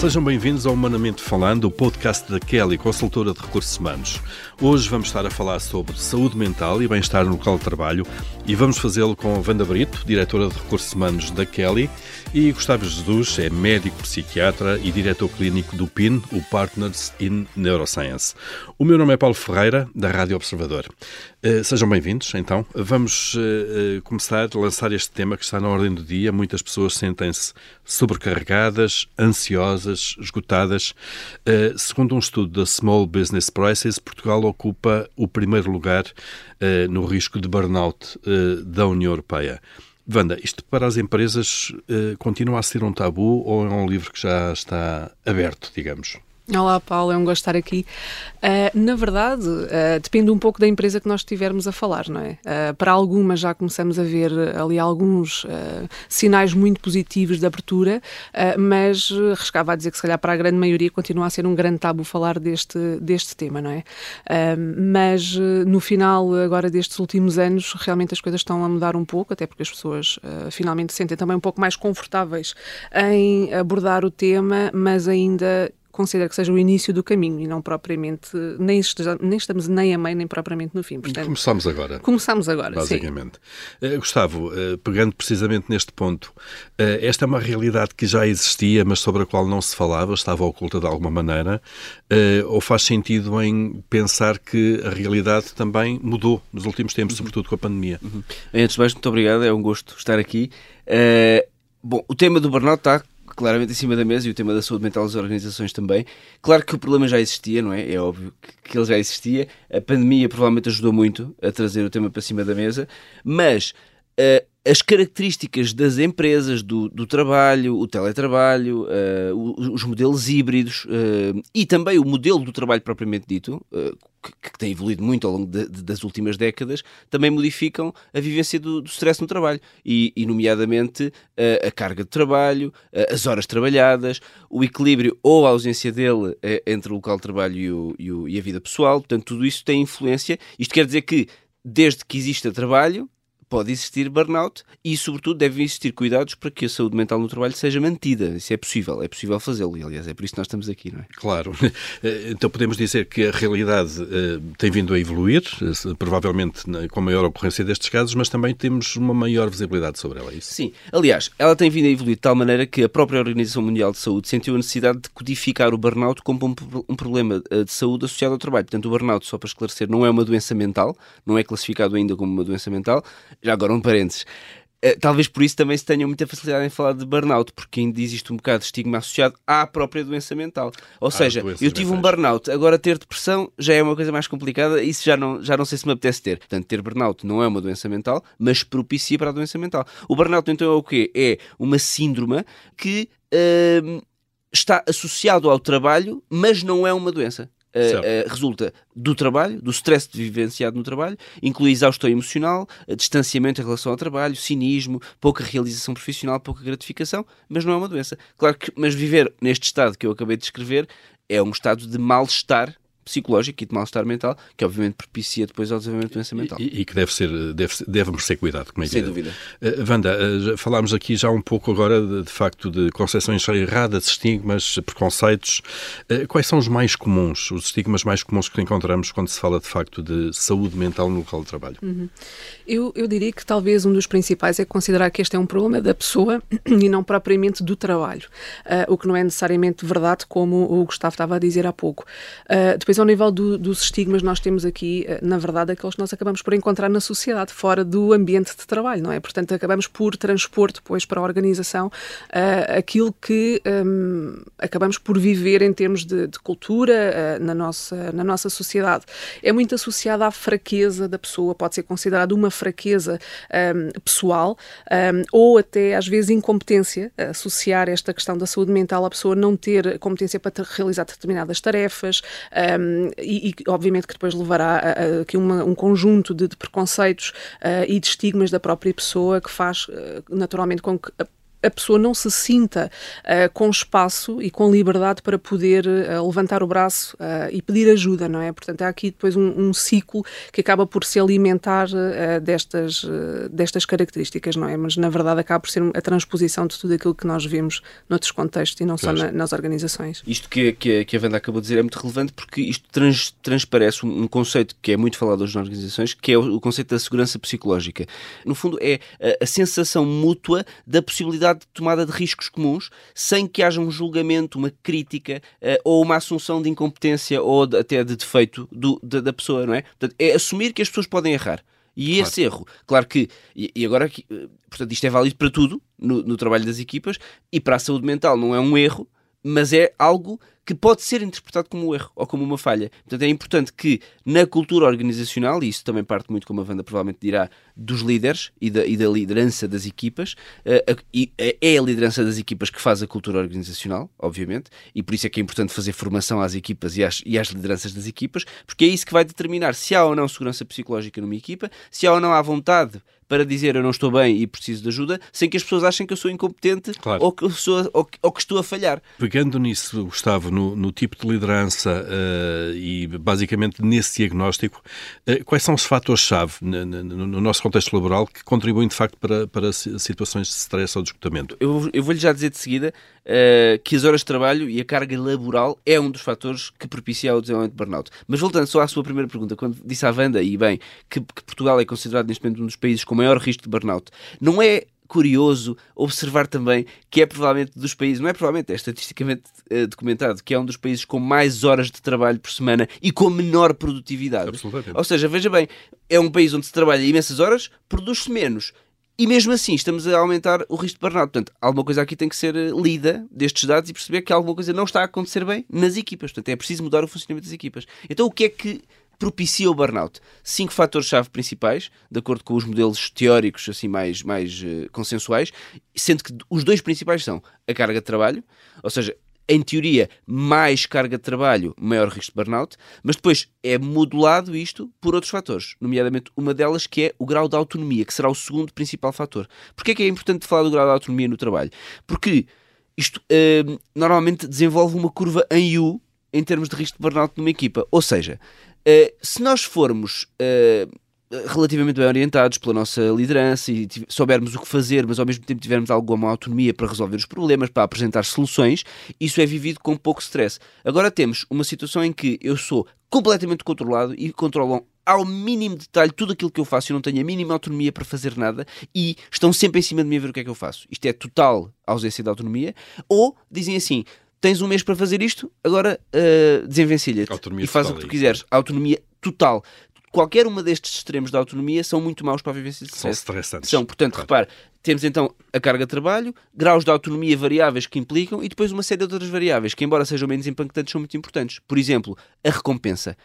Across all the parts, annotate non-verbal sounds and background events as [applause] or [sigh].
Sejam bem-vindos ao Humanamente Falando, o podcast da Kelly, consultora de recursos humanos. Hoje vamos estar a falar sobre saúde mental e bem-estar no local de trabalho e vamos fazê-lo com a Wanda Brito, diretora de recursos humanos da Kelly, e Gustavo Jesus, é médico psiquiatra e diretor clínico do PIN, o Partners in Neuroscience. O meu nome é Paulo Ferreira, da Rádio Observador. Uh, sejam bem-vindos, então. Vamos uh, começar a lançar este tema que está na ordem do dia. Muitas pessoas sentem-se sobrecarregadas, ansiosas, esgotadas. Uh, segundo um estudo da Small Business Prices, Portugal ocupa o primeiro lugar no risco de burnout da União Europeia. Wanda, isto para as empresas continua a ser um tabu ou é um livro que já está aberto, digamos? Olá, Paulo, é um gosto estar aqui. Uh, na verdade, uh, depende um pouco da empresa que nós estivermos a falar, não é? Uh, para algumas já começamos a ver ali alguns sinais muito positivos de abertura, mas arriscava a dizer que se calhar para a grande maioria continua a ser um grande tabu falar deste, deste tema, não é? mas no final, agora destes últimos anos, realmente as coisas estão a mudar um pouco, até porque as pessoas finalmente se sentem também um pouco mais confortáveis em abordar o tema, mas ainda considero que seja o início do caminho e não propriamente, nem, esteja, nem estamos nem a meio, nem propriamente no fim. Portanto, começamos agora. Começamos agora, Basicamente. Uh, Gustavo, uh, pegando precisamente neste ponto, uh, esta é uma realidade que já existia, mas sobre a qual não se falava, estava oculta de alguma maneira, ou faz sentido em pensar que a realidade também mudou nos últimos tempos, uhum. sobretudo com a pandemia? Uhum. Antes de mais, muito obrigado, é um gosto estar aqui. bom, o tema do burnout está claramente em cima da mesa e o tema da saúde mental das organizações também. Claro que o problema já existia, não é? É óbvio que, ele já existia. A pandemia provavelmente ajudou muito a trazer o tema para cima da mesa, mas uh, as características das empresas, do, do trabalho, o teletrabalho, uh, os modelos híbridos uh, e também o modelo do trabalho propriamente dito, uh, que, que, tem evoluído muito ao longo de, de, das últimas décadas, também modificam a vivência do, do stress no trabalho. E, e nomeadamente, a carga de trabalho, as horas trabalhadas, o equilíbrio ou a ausência dele entre o local de trabalho e, o, e, o, e a vida pessoal. Portanto, tudo isso tem influência. Isto quer dizer que, desde que exista trabalho, pode existir burnout e, sobretudo, devem existir cuidados para que a saúde mental no trabalho seja mantida. Isso é possível, é possível fazê-lo e, aliás, é por isso que nós estamos aqui, não é? Claro. [laughs] Então podemos dizer que a realidade uh, tem vindo a evoluir, uh, provavelmente com maior ocorrência destes casos, mas também temos uma maior visibilidade sobre ela, é isso? Sim. Aliás, ela tem vindo a evoluir de tal maneira que a própria Organização Mundial de Saúde sentiu a necessidade de codificar o burnout como um, problema eh, de saúde associado ao trabalho. Portanto, o burnout, só para esclarecer, não é uma doença mental, não é classificado ainda como uma doença mental, já agora um parênteses. Uh, talvez por isso também se tenham muita facilidade em falar de burnout, porque ainda existe um bocado de estigma associado à própria doença mental. Ou ah, seja, eu tive um burnout, agora ter depressão já é uma coisa mais complicada, isso já não, já não sei se me apetece ter. Portanto, ter burnout não é uma doença mental, mas propicia para a doença mental. O burnout então é o quê? É uma síndrome que uh, está associado ao trabalho, mas não é uma doença. Uh, uh, resulta do trabalho, do stress vivenciado no trabalho, inclui exaustão emocional, uh, distanciamento em relação ao trabalho, cinismo, pouca realização profissional, pouca gratificação, mas não é uma doença. Claro que, mas viver neste estado que eu acabei de descrever é um estado de mal-estar psicológico e de mal-estar mental, que obviamente propicia depois ao desenvolvimento de doença mental. E, e que deve ser, deve, deve merecer cuidado, como é que Sem é? dúvida. Uh, Wanda, uh, falámos aqui já um pouco agora, de, de facto, de concepções erradas, estigmas, preconceitos. Uh, quais são os mais comuns, os estigmas mais comuns que encontramos quando se fala, de facto, de saúde mental no local de trabalho? Uhum. Eu, eu diria que talvez um dos principais é considerar que este é um problema da pessoa [clears throat] e não propriamente do trabalho, o que não é necessariamente verdade, como o Gustavo estava a dizer há pouco. depois ao nível do, dos estigmas, nós temos aqui, eh, na verdade, aqueles que nós acabamos por encontrar na sociedade, fora do ambiente de trabalho, não é? Portanto, acabamos por transpor depois para a organização uh, aquilo que um, acabamos por viver em termos de, de cultura uh, na, nossa, na nossa sociedade. É muito associada à fraqueza da pessoa, pode ser considerada uma fraqueza um, pessoal um, ou até, às vezes, incompetência, associar esta questão da saúde mental à pessoa não ter competência para realizar determinadas tarefas, um, e, e, obviamente que depois levará a, a, uma, um conjunto de, de preconceitos uh, e de estigmas da própria pessoa que faz uh, naturalmente com que a pessoa não se sinta uh, com espaço e com liberdade para poder uh, levantar o braço uh, e pedir ajuda, não é? Portanto, há aqui depois um, um ciclo que acaba por se alimentar destas, destas características, não é? Mas, na verdade, acaba por ser a transposição de tudo aquilo que nós vemos noutros contextos e não só na, nas organizações. Isto que, que, que, a Wanda acabou de dizer é muito relevante porque isto trans, transparece um, um, conceito que é muito falado hoje nas organizações, que é o, o conceito da segurança psicológica. No fundo, é a, a sensação mútua da possibilidade de tomada de riscos comuns sem que haja um julgamento, uma crítica uh, ou uma assunção de incompetência ou de, até de defeito do, da, da, pessoa, não é? Portanto, é assumir que as pessoas podem errar. E claro. esse erro, claro que, e, e agora, eh, portanto, isto é válido para tudo no, no trabalho das equipas e para a saúde mental não é um erro, mas é algo que pode ser interpretado como um erro ou como uma falha. Portanto, é importante que na cultura organizacional, e isso também parte muito, como a Wanda provavelmente dirá, dos líderes e da, e da liderança das equipas, uh, e é a liderança das equipas que faz a cultura organizacional, obviamente, e por isso é que é importante fazer formação às equipas e às, e às lideranças das equipas, porque é isso que vai determinar se há ou não segurança psicológica numa equipa, se há ou não há vontade para dizer eu não estou bem e preciso de ajuda, sem que as pessoas achem que eu sou incompetente claro. ou, que sou, ou, ou, que estou a falhar. Pegando nisso, Gustavo, no, no tipo de liderança uh, e basicamente nesse diagnóstico, uh, quais são os fatores-chave no, no, no, nosso contexto laboral que contribuem de facto para, para situações de stress ou de esgotamento? Eu, eu vou-lhe já dizer de seguida uh, que as horas de trabalho e a carga laboral é um dos fatores que propicia o desenvolvimento de burnout. Mas voltando só à sua primeira pergunta, quando disse à Wanda, e bem, que, que Portugal é considerado neste momento um dos países com maior risco de burnout, não é curioso observar também que é provavelmente dos países, não é provavelmente, é estatisticamente uh, documentado, que é um dos países com mais horas de trabalho por semana e com menor produtividade. Ou seja, veja bem, é um país onde se trabalha imensas horas, produz-se menos. E mesmo assim estamos a aumentar o risco de burnout. Portanto, alguma coisa aqui tem que ser eh, lida destes dados e perceber que alguma coisa não está a acontecer bem nas equipas. Portanto, é preciso mudar o funcionamento das equipas. Então, o que é que propicia o burnout. Cinco fatores-chave principais, de acordo com os modelos teóricos assim mais, mais uh, consensuais, sendo que os dois principais são a carga de trabalho, ou seja, em teoria, mais carga de trabalho, maior risco de burnout, mas depois é modulado isto por outros fatores, nomeadamente uma delas que é o grau de autonomia, que será o segundo principal fator. Porquê é que é importante falar do grau de autonomia no trabalho? Porque isto uh, normalmente desenvolve uma curva em U em termos de risco de burnout numa equipa. Ou seja, uh, se nós formos uh, relativamente bem orientados pela nossa liderança e soubermos o que fazer, mas ao mesmo tempo tivermos alguma autonomia para resolver os problemas, para apresentar soluções, isso é vivido com pouco stress. Agora temos uma situação em que eu sou completamente controlado e controlam ao mínimo detalhe tudo aquilo que eu faço, eu não tenho a mínima autonomia para fazer nada e estão sempre em cima de mim a ver o que é que eu faço. Isto é total ausência de autonomia. Ou dizem assim: tens um mês para fazer isto, agora uh, desenvencilha-te e faz o que tu quiseres. Autonomia total. Qualquer uma destes extremos da autonomia são muito maus para a vivência de. São estressantes. São, portanto, claro. repare, temos então a carga de trabalho, graus de autonomia variáveis que implicam e depois uma série de outras variáveis que, embora sejam menos impactantes, são muito importantes. Por exemplo, a recompensa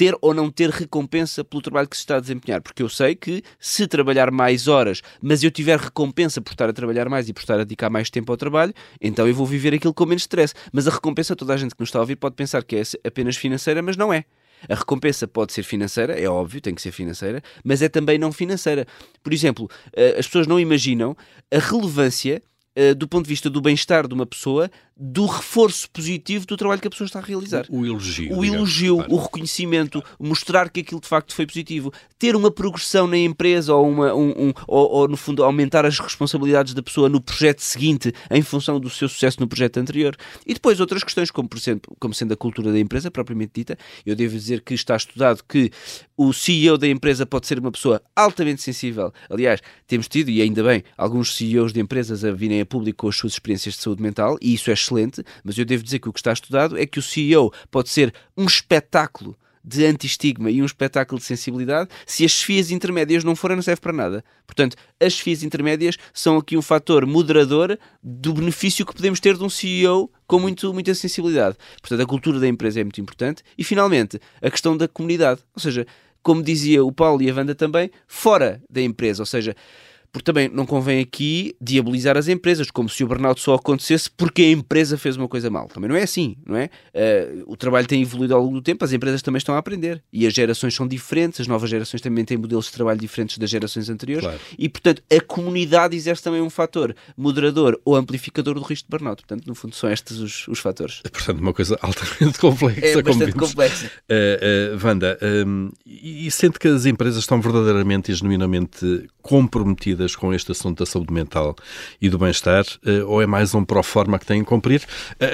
ter ou não ter recompensa pelo trabalho que se está a desempenhar, porque eu sei que se trabalhar mais horas, mas eu tiver recompensa por estar a trabalhar mais e por estar a dedicar mais tempo ao trabalho, então eu vou viver aquilo com menos stress. Mas a recompensa, toda a gente que nos está a ouvir pode pensar que é apenas financeira, mas não é. A recompensa pode ser financeira, é óbvio, tem que ser financeira, mas é também não financeira. Por exemplo, eh, as pessoas não imaginam a relevância do ponto de vista do bem-estar de uma pessoa, do reforço positivo do trabalho que a pessoa está a realizar. O, elogio. O elogio, claro. o reconhecimento, mostrar que aquilo de facto foi positivo. Ter uma progressão na empresa ou, uma, um, um, ou, ou, no fundo, aumentar as responsabilidades da pessoa no projeto seguinte em função do seu sucesso no projeto anterior. E depois outras questões, como por exemplo, como sendo a cultura da empresa propriamente dita. Eu devo dizer que está estudado que o CEO da empresa pode ser uma pessoa altamente sensível. Aliás, temos tido, e ainda bem, alguns CEOs de empresas a virem a público com as suas experiências de saúde mental, e isso é excelente, mas eu devo dizer que o que está estudado é que o CEO pode ser um espetáculo de anti-estigma e um espetáculo de sensibilidade, se as FIAs intermédias não forem, não serve para nada. Portanto, as FIAs intermédias são aqui um fator moderador do benefício que podemos ter de um CEO com muito, muita sensibilidade. Portanto, a cultura da empresa é muito importante. E, finalmente, a questão da comunidade. Ou seja, como dizia o Paulo e a Wanda também, fora da empresa. Ou seja, porque também não convém aqui diabolizar as empresas, como se o burnout só acontecesse porque a empresa fez uma coisa mal. Também não é assim, não é? Uh, o trabalho tem evoluído ao longo do tempo, as empresas também estão a aprender e as gerações são diferentes, as novas gerações também têm modelos de trabalho diferentes das gerações anteriores claro. e, portanto, a comunidade exerce também um fator moderador ou amplificador do risco de burnout. Portanto, no fundo, são estes os, os fatores. É, portanto, uma coisa altamente [laughs] complexa. É bastante complexa. Uh, uh, Wanda, um, e sente que as empresas estão verdadeiramente e genuinamente comprometidas com este assunto da saúde mental e do bem-estar, uh, ou é mais um pró-forma que têm que cumprir,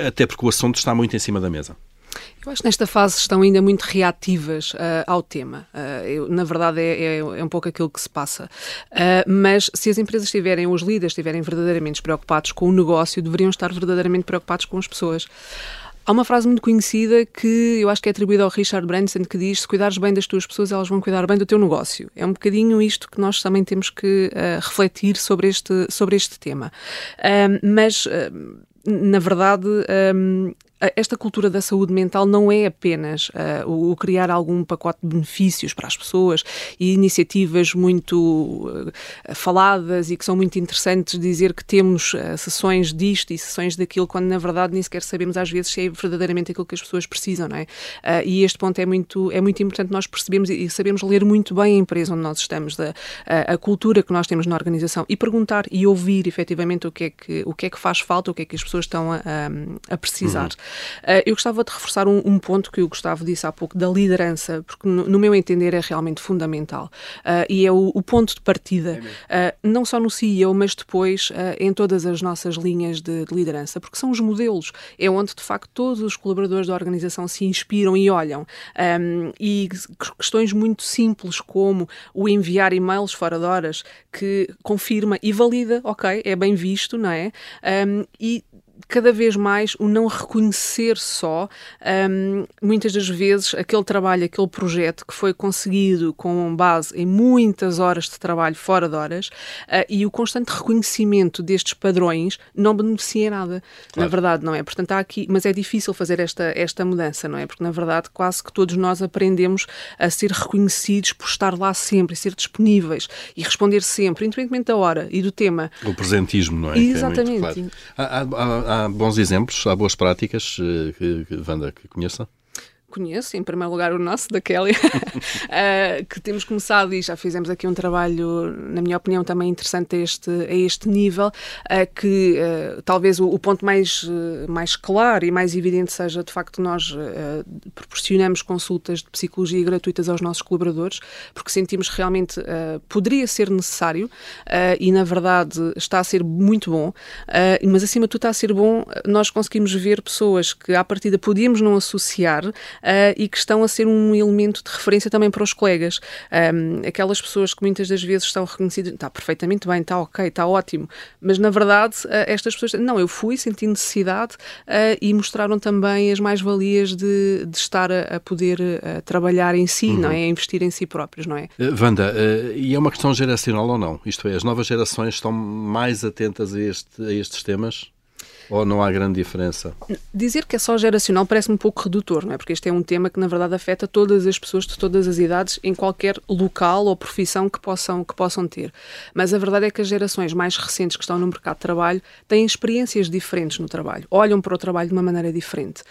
até porque o assunto está muito em cima da mesa? Eu acho que nesta fase estão ainda muito reativas uh, ao tema. Uh, eu, na verdade, é, é, é, um pouco aquilo que se passa. Uh, mas se as empresas tiverem, os líderes estiverem verdadeiramente preocupados com o negócio, deveriam estar verdadeiramente preocupados com as pessoas. Há uma frase muito conhecida que eu acho que é atribuída ao Richard Branson que diz: se cuidares bem das tuas pessoas, elas vão cuidar bem do teu negócio. É um bocadinho isto que nós também temos que uh, refletir sobre este, sobre este tema. Uh, mas. Uh, na verdade, esta cultura da saúde mental não é apenas uh, o, criar algum pacote de benefícios para as pessoas e iniciativas muito uh, faladas e que são muito interessantes dizer que temos uh, sessões disto e sessões daquilo, quando na verdade nem sequer sabemos às vezes se é verdadeiramente aquilo que as pessoas precisam, não é? e este ponto é muito, é muito importante nós percebemos e sabemos ler muito bem a empresa onde nós estamos, da, a cultura que nós temos na organização e perguntar e ouvir efetivamente o que é que, o que, é que faz falta, o que é que as pessoas estão a, a, precisar. Uhum. Uh, eu gostava de reforçar um, um, ponto que o Gustavo disse há pouco, da liderança, porque no, no meu entender é realmente fundamental. Uh, e é o, o, ponto de partida, é uh, não só no CEO, mas depois em todas as nossas linhas de, de, liderança, porque são os modelos, é onde de facto todos os colaboradores da organização se inspiram e olham. Um, e questões muito simples como o enviar e-mails fora de horas que confirma e valida, ok, é bem visto, não é? Um, e cada vez mais o não reconhecer só, um, muitas das vezes, aquele trabalho, aquele projeto que foi conseguido com base em muitas horas de trabalho fora de horas uh, e o constante reconhecimento destes padrões não beneficia nada. Claro. Na verdade, não é? Portanto, há aqui, mas é difícil fazer esta, esta mudança, não é? Porque, na verdade, quase que todos nós aprendemos a ser reconhecidos por estar lá sempre, ser disponíveis e responder sempre, independentemente da hora e do tema. O presentismo, não é? Exatamente. É claro. há, há, há bons exemplos, há boas práticas eh, que, que Wanda que conheça? Conheço, em primeiro lugar o nosso, da Kelly, uh, [laughs] que temos começado e já fizemos aqui um trabalho, na minha opinião, também interessante a este, a este nível, uh, que uh, talvez o, o, ponto mais, mais claro e mais evidente seja, de facto, nós proporcionamos consultas de psicologia gratuitas aos nossos colaboradores, porque sentimos realmente poderia ser necessário e, na verdade, está a ser muito bom, mas acima de tudo está a ser bom, nós conseguimos ver pessoas que à partida podíamos não associar e que estão a ser um elemento de referência também para os colegas. Aquelas pessoas que muitas das vezes estão reconhecidas, está perfeitamente bem, está ok, está ótimo, mas na verdade uh, estas pessoas, não, eu fui, senti necessidade uh, e mostraram também as mais-valias de, de, estar a, a poder trabalhar em si, uhum. não é? A investir em si próprios, não é? Wanda, e é uma questão geracional ou não? Isto é, as novas gerações estão mais atentas a, este, a estes temas? Ou não há grande diferença? Dizer que é só geracional parece um pouco redutor, não é? Porque este é um tema que, na verdade, afeta todas as pessoas de todas as idades, em qualquer local ou profissão que possam, que possam ter. Mas a verdade é que as gerações mais recentes que estão no mercado de trabalho têm experiências diferentes no trabalho, olham para o trabalho de uma maneira diferente.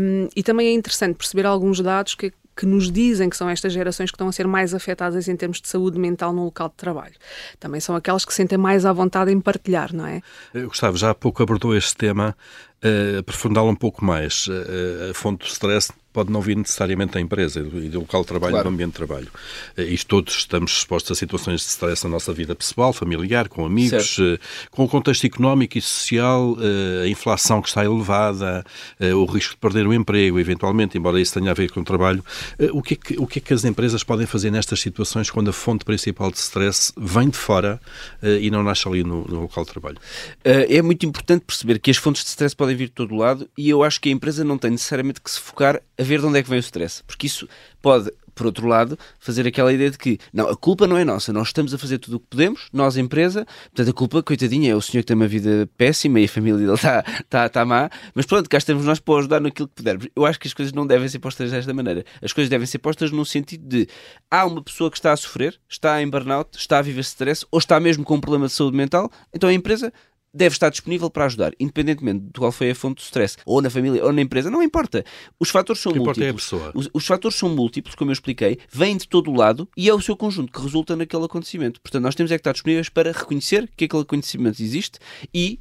Um, e também é interessante perceber alguns dados que que nos dizem que são estas gerações que estão a ser mais afetadas em termos de saúde mental no local de trabalho. Também são aquelas que sentem mais à vontade em partilhar, não é? Gustavo, já há pouco abordou este tema, uh, aprofundá-lo um pouco mais. Uh, a fonte do stress pode não vir necessariamente da empresa e do local de trabalho claro. do ambiente de trabalho. Uh, isto todos estamos expostos a situações de stress na nossa vida pessoal, familiar, com amigos, uh, com o contexto económico e social, uh, a inflação que está elevada, o risco de perder o emprego, eventualmente, embora isso tenha a ver com o trabalho. o, que é que, o que é que as empresas podem fazer nestas situações quando a fonte principal de stress vem de fora e não nasce ali no, no local de trabalho? é muito importante perceber que as fontes de stress podem vir de todo lado e eu acho que a empresa não tem necessariamente que se focar a ver de onde é que vem o stress, porque isso pode por outro lado, fazer aquela ideia de que não, a culpa não é nossa, nós estamos a fazer tudo o que podemos, nós, empresa, portanto, a culpa, coitadinha, é o senhor que tem uma vida péssima e a família dele está [laughs] tá, tá má, mas pronto, cá estamos nós para ajudar naquilo que pudermos. Eu acho que as coisas não devem ser postas desta maneira. As coisas devem ser postas no sentido de há uma pessoa que está a sofrer, está em burnout, está a viver stress ou está mesmo com um problema de saúde mental, então a empresa deve estar disponível para ajudar, independentemente de qual foi a fonte do stress, ou na família ou na empresa, não importa. Os fatores são que múltiplos. É. Os, os, fatores são múltiplos, como eu expliquei, vêm de todo o lado e é o seu conjunto que resulta naquele acontecimento. Portanto, nós temos é que estar disponíveis para reconhecer que aquele acontecimento existe e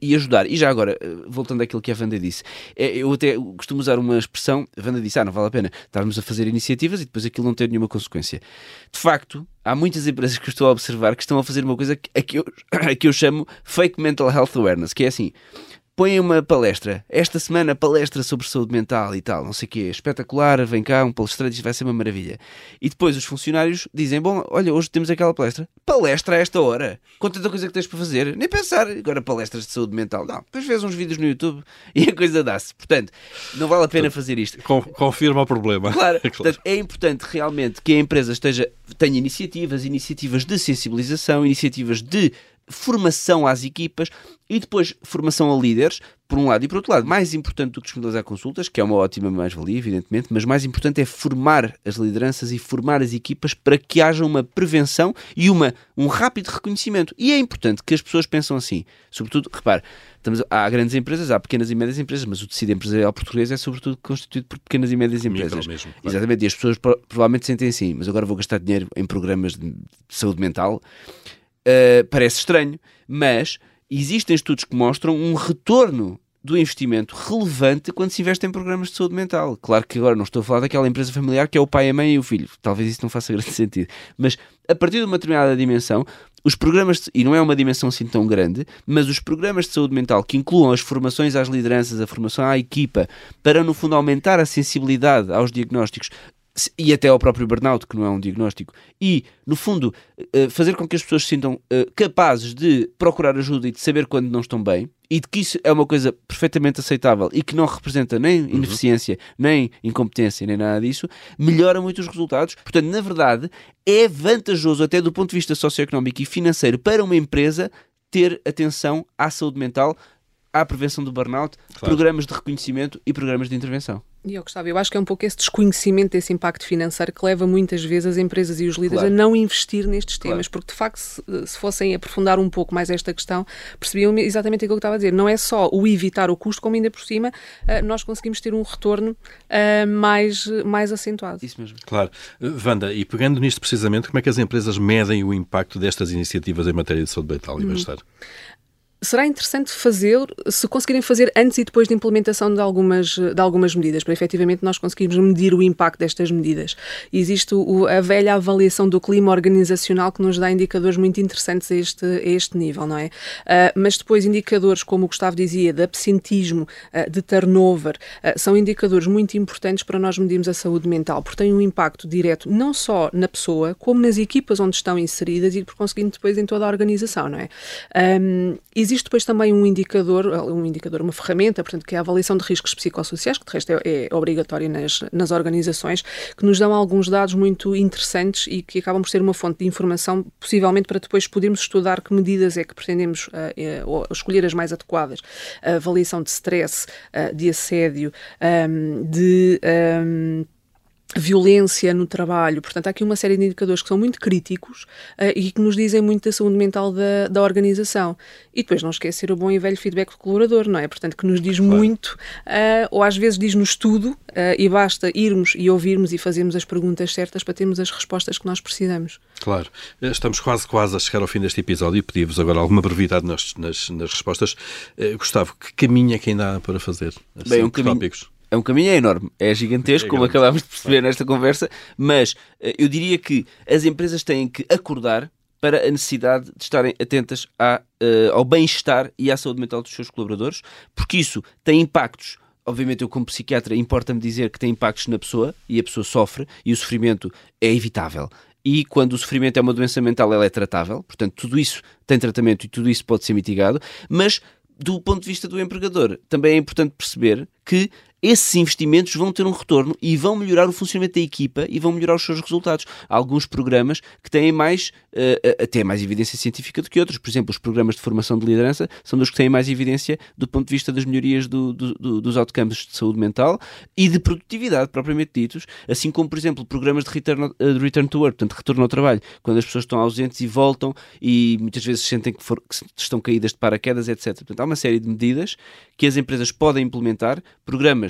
e ajudar. E já agora, eh, voltando àquilo que a Wanda disse, é, eu até costumo usar uma expressão, a Wanda disse, ah, não vale a pena, estávamos a fazer iniciativas e depois aquilo não ter nenhuma consequência. De facto, há muitas empresas que eu estou a observar que estão a fazer uma coisa que, a que, eu, [coughs] a que eu chamo fake mental health awareness, que é assim, põem uma palestra. Esta semana, palestra sobre saúde mental e tal, não sei o quê. Espetacular, vem cá, um palestrante, isto vai ser uma maravilha. E depois os funcionários dizem: Bom, olha, hoje temos aquela palestra. Palestra a esta hora? Com tanta coisa que tens para fazer? Nem pensar. Agora, palestras de saúde mental. Não, depois vês uns vídeos no YouTube [laughs] e a coisa dá-se. Portanto, não vale a pena fazer isto. Confirma o problema. Claro, [laughs] portanto, é importante realmente que a empresa esteja, tenha iniciativas, iniciativas de sensibilização, iniciativas de formação às equipas e depois formação a líderes, por um lado. E por outro lado, mais importante do que disponibilizar consultas, que é uma ótima mais-valia, evidentemente, mas mais importante é formar as lideranças e formar as equipas para que haja uma prevenção e uma, um rápido reconhecimento. E é importante que as pessoas pensam assim. Sobretudo, repare, estamos, há grandes empresas, há pequenas e médias empresas, mas o tecido empresarial português é sobretudo constituído por pequenas e médias empresas. Mesmo, claro. Exatamente, e as pessoas provavelmente sentem assim, mas agora vou gastar dinheiro em programas de saúde mental uh, parece estranho, mas existem estudos que mostram um retorno do investimento relevante quando se investe em programas de saúde mental. Claro que agora não estou a falar daquela empresa familiar que é o pai, a mãe e o filho. Talvez isso não faça grande [laughs] sentido. Mas a partir de uma determinada dimensão, os programas, de, e não é uma dimensão assim tão grande, mas os programas de saúde mental que incluam as formações às lideranças, a formação à equipa, para no fundo aumentar a sensibilidade aos diagnósticos, e até ao próprio burnout, que não é um diagnóstico, e, no fundo, eh, fazer com que as pessoas se sintam eh, capazes de procurar ajuda e de saber quando não estão bem, e de que isso é uma coisa perfeitamente aceitável e que não representa nem uhum. ineficiência, nem incompetência, nem nada disso, melhora muito os resultados. Portanto, na verdade, é vantajoso, até do ponto de vista socioeconómico e financeiro, para uma empresa ter atenção à saúde mental, à prevenção do burnout, claro. programas de reconhecimento e programas de intervenção. E eu gostava, eu acho que é um pouco esse desconhecimento desse impacto financeiro que leva muitas vezes as empresas e os líderes claro. a não investir nestes temas, claro. porque de facto, se, se, fossem aprofundar um pouco mais esta questão, percebiam exatamente aquilo que estava a dizer. Não é só o evitar o custo, como ainda por cima uh, nós conseguimos ter um retorno uh, mais, mais acentuado. Isso mesmo. Claro. Wanda, e pegando nisto precisamente, como é que as empresas medem o impacto destas iniciativas em matéria de saúde mental e hum. bem-estar? Será interessante fazer, se conseguirem fazer antes e depois da de implementação de algumas, de algumas medidas, para efetivamente nós conseguirmos medir o impacto destas medidas. Existe o, a velha avaliação do clima organizacional que nos dá indicadores muito interessantes a este, a este nível, não é? Uh, mas depois indicadores, como o Gustavo dizia, de absentismo, uh, de turnover, uh, são indicadores muito importantes para nós medirmos a saúde mental, porque têm um impacto direto não só na pessoa, como nas equipas onde estão inseridas e, por conseguinte, depois em toda a organização, não é? Um, Existe depois também um indicador, um indicador, uma ferramenta, portanto, que é a avaliação de riscos psicossociais, que de resto é, é obrigatória nas, nas organizações, que nos dão alguns dados muito interessantes e que acabam por ser uma fonte de informação, possivelmente para depois podermos estudar que medidas é que pretendemos uh, uh, escolher as mais adequadas. A avaliação de stress, uh, de assédio, um, de. Um, violência no trabalho. Portanto, há aqui uma série de indicadores que são muito críticos uh, e que nos dizem muito da saúde mental da, da organização. E depois não esquecer o bom e velho feedback do colaborador, não é? Portanto, que nos diz claro. muito, uh, ou às vezes diz-nos tudo, uh, e basta irmos e ouvirmos e fazermos as perguntas certas para termos as respostas que nós precisamos. Claro. Estamos quase, quase a chegar ao fim deste episódio e pedi-vos agora alguma brevidade nas, nas, nas respostas. Gustavo, que caminho é que ainda há para fazer? Assim, Bem, um caminho... tópicos? É um caminho é enorme, é gigantesco, é como acabámos de perceber nesta conversa, mas eh, eu diria que as empresas têm que acordar para a necessidade de estarem atentas à, uh, ao bem-estar e à saúde mental dos seus colaboradores, porque isso tem impactos. Obviamente, eu, como psiquiatra, importa-me dizer que tem impactos na pessoa e a pessoa sofre e o sofrimento é evitável. E quando o sofrimento é uma doença mental, ela é tratável, portanto, tudo isso tem tratamento e tudo isso pode ser mitigado, mas do ponto de vista do empregador, também é importante perceber que esses investimentos vão ter um retorno e vão melhorar o funcionamento da equipa e vão melhorar os seus resultados. Há alguns programas que têm mais, uh, até mais evidência científica do que outros. Por exemplo, os programas de formação de liderança são dos que têm mais evidência do ponto de vista das melhorias do, do, do, dos outcomes de saúde mental e de produtividade, propriamente ditos, assim como, por exemplo, programas de return, de return to work, portanto, retorno ao trabalho, quando as pessoas estão ausentes e voltam e muitas vezes sentem que, for, que estão caídas de paraquedas, etc. Portanto, há uma série de medidas que as empresas podem implementar, programas uh,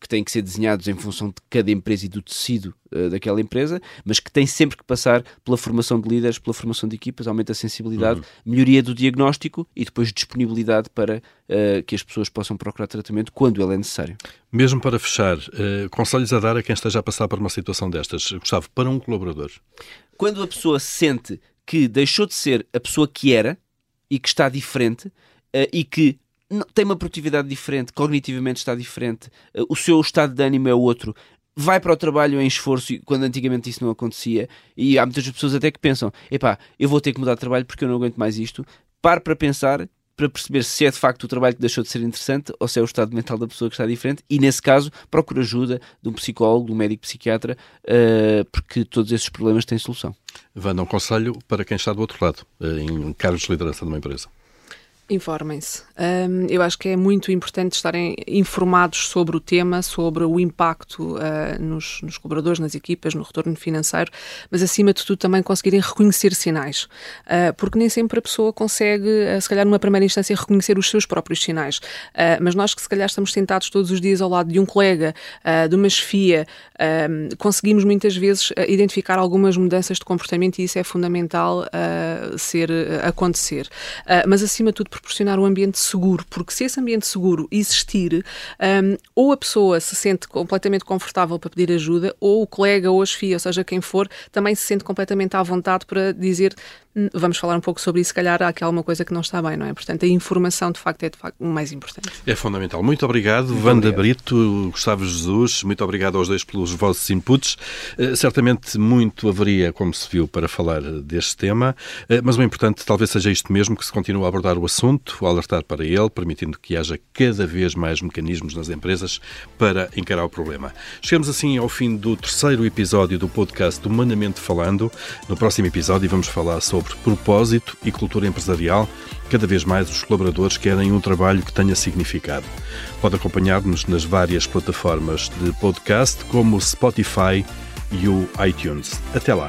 que têm que ser desenhados em função de cada empresa e do tecido uh, daquela empresa, mas que têm sempre que passar pela formação de líderes, pela formação de equipas, aumento da sensibilidade, uhum. melhoria do diagnóstico e depois disponibilidade para uh, que as pessoas possam procurar tratamento quando ele é necessário. Mesmo para fechar, conselhos a dar a quem esteja a passar por uma situação destas, Gustavo, para um colaborador? Quando a pessoa sente que deixou de ser a pessoa que era e que está diferente e que tem uma produtividade diferente, cognitivamente está diferente, eh, o seu estado de ânimo é outro, vai para o trabalho em esforço, quando antigamente isso não acontecia, e há muitas pessoas até que pensam: epá, eu vou ter que mudar de trabalho porque eu não aguento mais isto. Pare para pensar, para perceber se é de facto o trabalho que deixou de ser interessante ou se é o estado mental da pessoa que está diferente, e nesse caso, procure ajuda de um psicólogo, de um médico psiquiatra, uh, porque todos esses problemas têm solução. Vanda, um conselho para quem está do outro lado, eh, em cargos de liderança de uma empresa. Informem-se. Um, eu acho que é muito importante estarem informados sobre o tema, sobre o impacto uh, nos, nos, nas equipas, no retorno financeiro, mas acima de tudo também conseguirem reconhecer sinais, uh, porque nem sempre a pessoa consegue, uh, se calhar numa primeira instância, reconhecer os seus próprios sinais. mas nós que se calhar estamos sentados todos os dias ao lado de um colega, de uma chefia, conseguimos muitas vezes identificar algumas mudanças de comportamento e isso é fundamental ser acontecer. mas acima de tudo proporcionar um ambiente seguro, porque se esse ambiente seguro existir, um, ou a pessoa se sente completamente confortável para pedir ajuda, ou o colega ou a chefia, ou seja, quem for, também se sente completamente à vontade para dizer vamos falar um pouco sobre isso, se calhar há aqui alguma coisa que não está bem, não é? Portanto, a informação de facto é de facto o mais importante. É fundamental. Muito obrigado, muito Wanda obrigado. Brito, Gustavo Jesus, muito obrigado aos dois pelos vossos inputs. Uh, certamente muito haveria, como se viu, para falar deste tema, uh, mas o importante talvez seja isto mesmo, que se continue a abordar o assunto, alertar para ele, permitindo que haja cada vez mais mecanismos nas empresas para encarar o problema. Chegamos assim ao fim do terceiro episódio do podcast Humanamente Falando. No próximo episódio vamos falar sobre propósito e cultura empresarial, cada vez mais os colaboradores querem um trabalho que tenha significado. Pode acompanhar-nos nas várias plataformas de podcast, como o Spotify e o iTunes. Até lá!